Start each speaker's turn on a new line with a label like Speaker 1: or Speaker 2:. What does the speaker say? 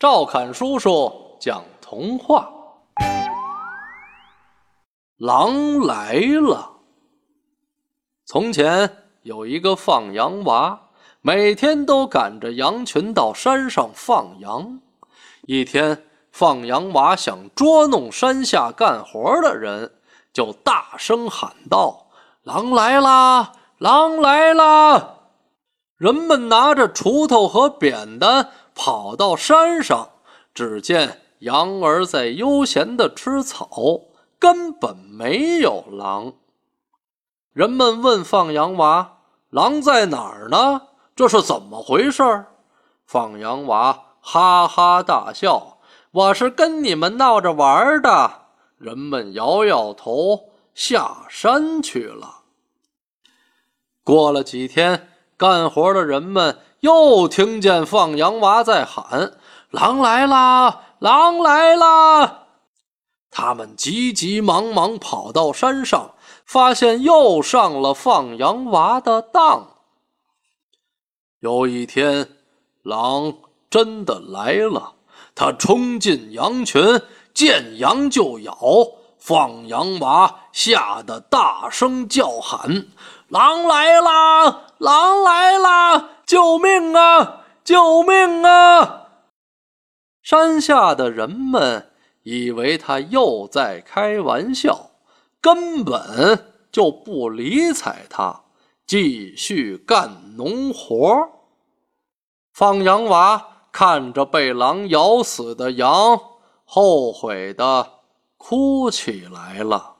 Speaker 1: 赵侃叔叔讲童话：狼来了。从前有一个放羊娃，每天都赶着羊群到山上放羊。一天，放羊娃想捉弄山下干活的人，就大声喊道：“狼来啦！狼来啦！”人们拿着锄头和扁担。跑到山上，只见羊儿在悠闲地吃草，根本没有狼。人们问放羊娃：“狼在哪儿呢？这是怎么回事？”放羊娃哈哈大笑：“我是跟你们闹着玩的。”人们摇摇头，下山去了。过了几天，干活的人们。又听见放羊娃在喊：“狼来啦！狼来啦！”他们急急忙忙跑到山上，发现又上了放羊娃的当。有一天，狼真的来了，他冲进羊群，见羊就咬。放羊娃吓得大声叫喊：“狼来啦！狼来啦！”救命啊！救命啊！山下的人们以为他又在开玩笑，根本就不理睬他，继续干农活。放羊娃看着被狼咬死的羊，后悔的哭起来了。